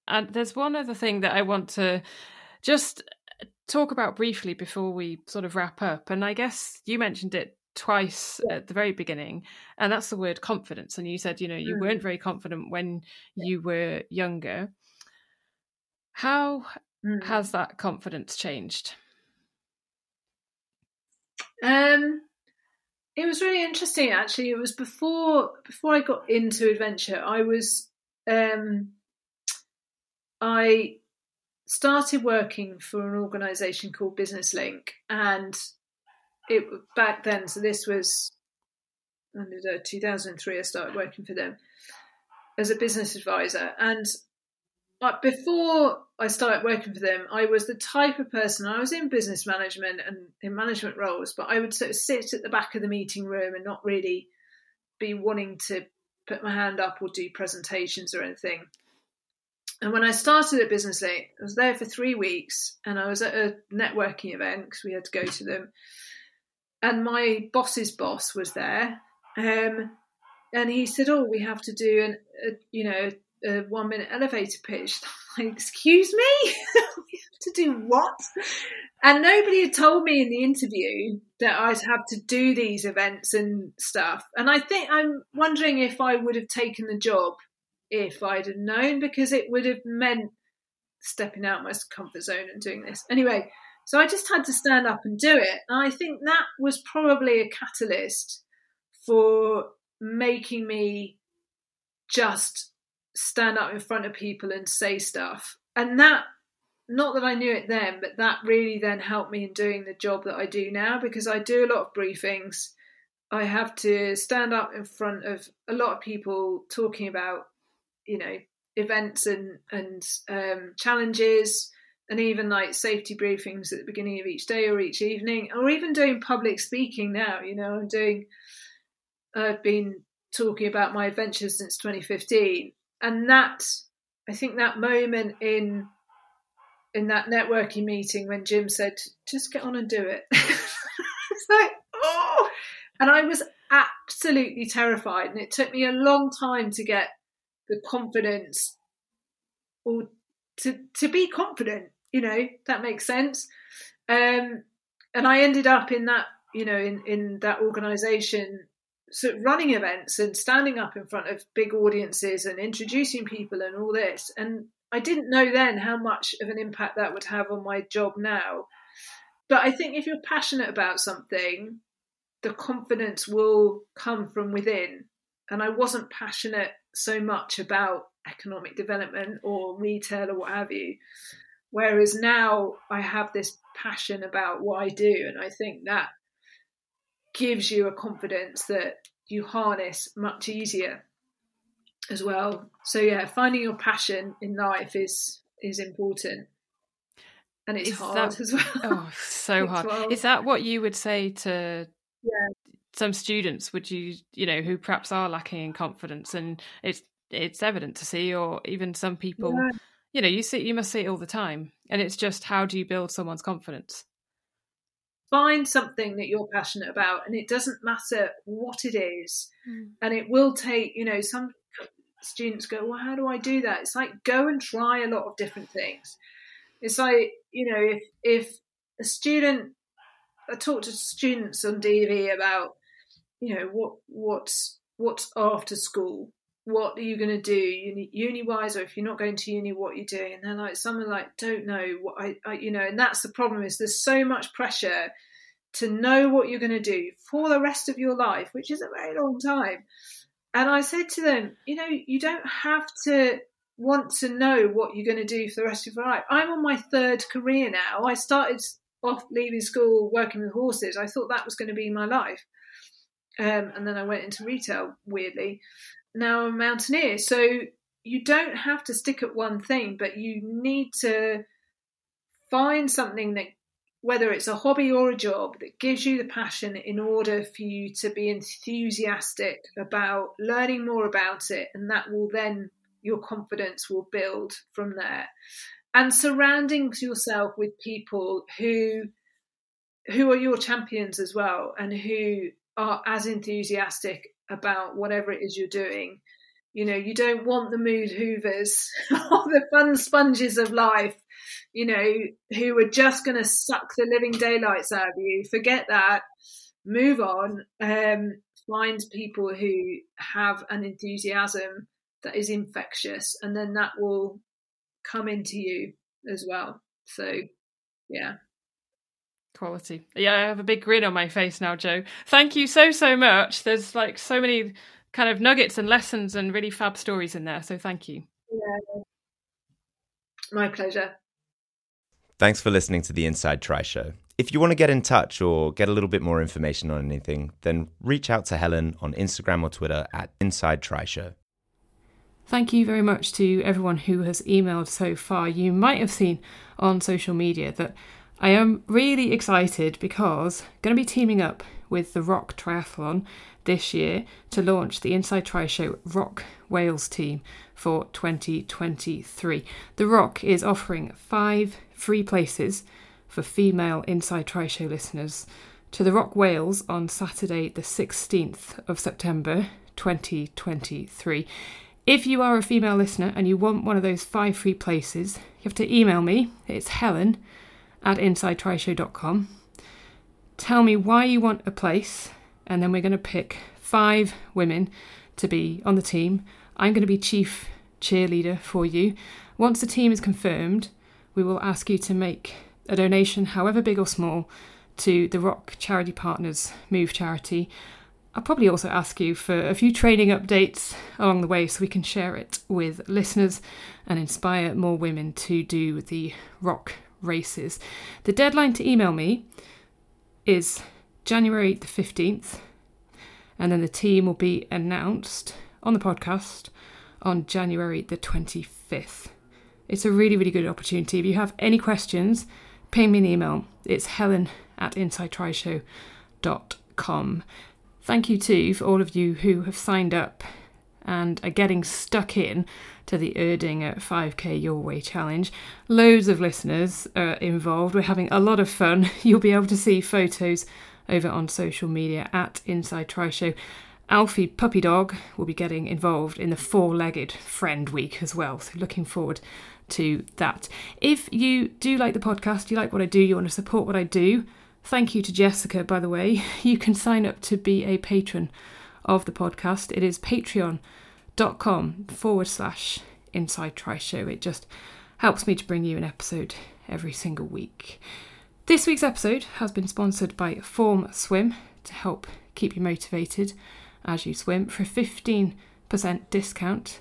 And there's one other thing that I want to just talk about briefly before we sort of wrap up. And I guess you mentioned it twice yeah. at the very beginning and that's the word confidence and you said you know you mm. weren't very confident when yeah. you were younger how mm. has that confidence changed um it was really interesting actually it was before before i got into adventure i was um i started working for an organization called business link and it back then. So this was under 2003. I started working for them as a business advisor, and before I started working for them, I was the type of person. I was in business management and in management roles, but I would sort of sit at the back of the meeting room and not really be wanting to put my hand up or do presentations or anything. And when I started at Business Link, I was there for three weeks, and I was at a networking event because we had to go to them and my boss's boss was there, um, and he said, "Oh, we have to do an, a, you know, a one minute elevator pitch." I'm like, "Excuse me, we have to do what?" And nobody had told me in the interview that I'd have to do these events and stuff. And I think I'm wondering if I would have taken the job if I'd have known, because it would have meant stepping out of my comfort zone and doing this. Anyway, so I just had to stand up and do it. And I think that was probably a catalyst for making me just stand up in front of people and say stuff. And that, not that I knew it then, but that really then helped me in doing the job that I do now because I do a lot of briefings. I have to stand up in front of a lot of people talking about, you know, events and and um, challenges and even like safety briefings at the beginning of each day or each evening, or even doing public speaking now. You know, I'm doing, I've been talking about my adventures since 2015, and that I think that moment in in that networking meeting when Jim said, "Just get on and do it," it's like oh, and I was absolutely terrified, and it took me a long time to get the confidence or to to be confident you know that makes sense. Um, and i ended up in that you know in in that organization sort of running events and standing up in front of big audiences and introducing people and all this. And i didn't know then how much of an impact that would have on my job now. But i think if you're passionate about something the confidence will come from within. And i wasn't passionate so much about economic development or retail or what have you. Whereas now I have this passion about what I do, and I think that gives you a confidence that you harness much easier as well. So yeah, finding your passion in life is is important. And it's Is hard that- as well. Oh, so hard. hard. Is that what you would say to Yeah. some students? Would you, you know, who perhaps are lacking in confidence, and it's it's evident to see, or even some people, Yeah. you know, you see, you must see it all the time, and it's just how do you build someone's confidence? Find something that you're passionate about, and it doesn't matter what it is. Mm. And it will take, you know, some students go, Well, how do I do that? It's like go and try a lot of different things. It's like, you know, if if a student I talk to students on DofE about, you know, what what's what's after school, what are you going to do uni, wise, or if you're not going to uni, what are you're doing, and they're like, some are like, don't know what I, I, you know, and that's the problem is there's so much pressure to know what you're going to do for the rest of your life, which is a very long time. And I said to them, you know, you don't have to want to know what you're going to do for the rest of your life. I'm on my third career now. I started off leaving school working with horses. I thought that was going to be my life. Um, and then I went into retail, weirdly. Now a mountaineer. So you don't have to stick at one thing, but you need to find something that, whether it's a hobby or a job, that gives you the passion in order for you to be enthusiastic about learning more about it. And that will then, your confidence will build from there. And surrounding yourself with people who who are your champions as well and who are as enthusiastic about whatever it is you're doing. You know, you don't want the mood hoovers or the fun sponges of life, you know, who are just going to suck the living daylights out of you. Forget that. Move on. Um, find people who have an enthusiasm that is infectious, and then that will come into you as well. So, yeah. Quality. Yeah, I have a big grin on my face now, Jo. Thank you so, so much. There's like so many kind of nuggets and lessons and really fab stories in there. So thank you. Yeah. My pleasure. Thanks for listening to the Inside Tri Show. If you want to get in touch or get a little bit more information on anything, then reach out to Helen on Instagram or Twitter at Inside Tri Show. Thank you very much to everyone who has emailed so far. You might have seen on social media that I am really excited because I'm going to be teaming up with the Rock Triathlon this year to launch the Inside Tri Show Rock Wales team for 2023. The Rock is offering five free places for female Inside Tri Show listeners to the Rock Wales on Saturday, the 16th of September 2023. If you are a female listener and you want one of those five free places, you have to email me. It's helen at insidetrishow.com. Tell me why you want a place, and then we're going to pick five women to be on the team. I'm going to be chief cheerleader for you. Once the team is confirmed, we will ask you to make a donation, however big or small, to the Rock Charity Partners Move charity. I'll probably also ask you for a few training updates along the way so we can share it with listeners and inspire more women to do the rock races. The deadline to email me is January the 15th, and then the team will be announced on the podcast on January the 25th. It's a really, really good opportunity. If you have any questions, ping me an email. It's helen at insidetrishow.com. Thank you too for all of you who have signed up and are getting stuck in to the Erdinger 5k Your Way challenge. Loads of listeners are involved. We're having a lot of fun. You'll be able to see photos over on social media at Inside Tri Show. Alfie Puppy Dog will be getting involved in the four legged friend week as well. So, looking forward to that. If you do like the podcast, you like what I do, you want to support what I do, thank you to Jessica, by the way. You can sign up to be a patron of the podcast. It is patreon.com forward slash inside tri show. It just helps me to bring you an episode every single week. This week's episode has been sponsored by Form Swim to help keep you motivated as you swim. For a 15% discount,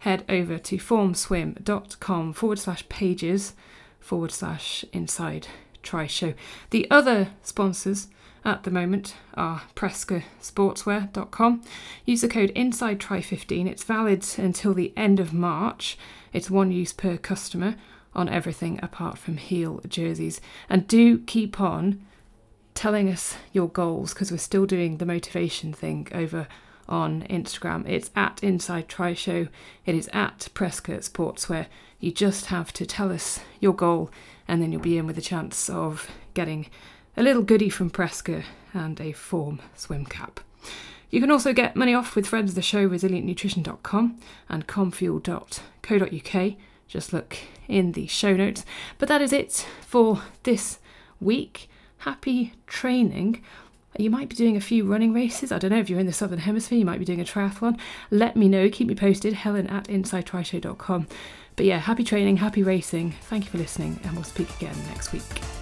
head over to formswim.com forward slash pages forward slash inside tri show. The other sponsors at the moment are prescasportswear.com. Use the code INSIDETRI15. It's valid until the end of March. It's one use per customer on everything apart from heel jerseys. And do keep on telling us your goals because we're still doing the motivation thing over on Instagram. It's at Inside Tri Show. It is at Presca Sportswear. You just have to tell us your goal, and then you'll be in with a chance of getting a little goodie from Presca and a form swim cap. You can also get money off with friends of the show, resilientnutrition.com and comfuel.co.uk. Just look in the show notes. But that is it for this week. Happy training. You might be doing a few running races. I don't know if you're in the Southern Hemisphere, you might be doing a triathlon. Let me know. Keep me posted. Helen at InsideTriShow.com. But yeah, happy training, happy racing. Thank you for listening, and we'll speak again next week.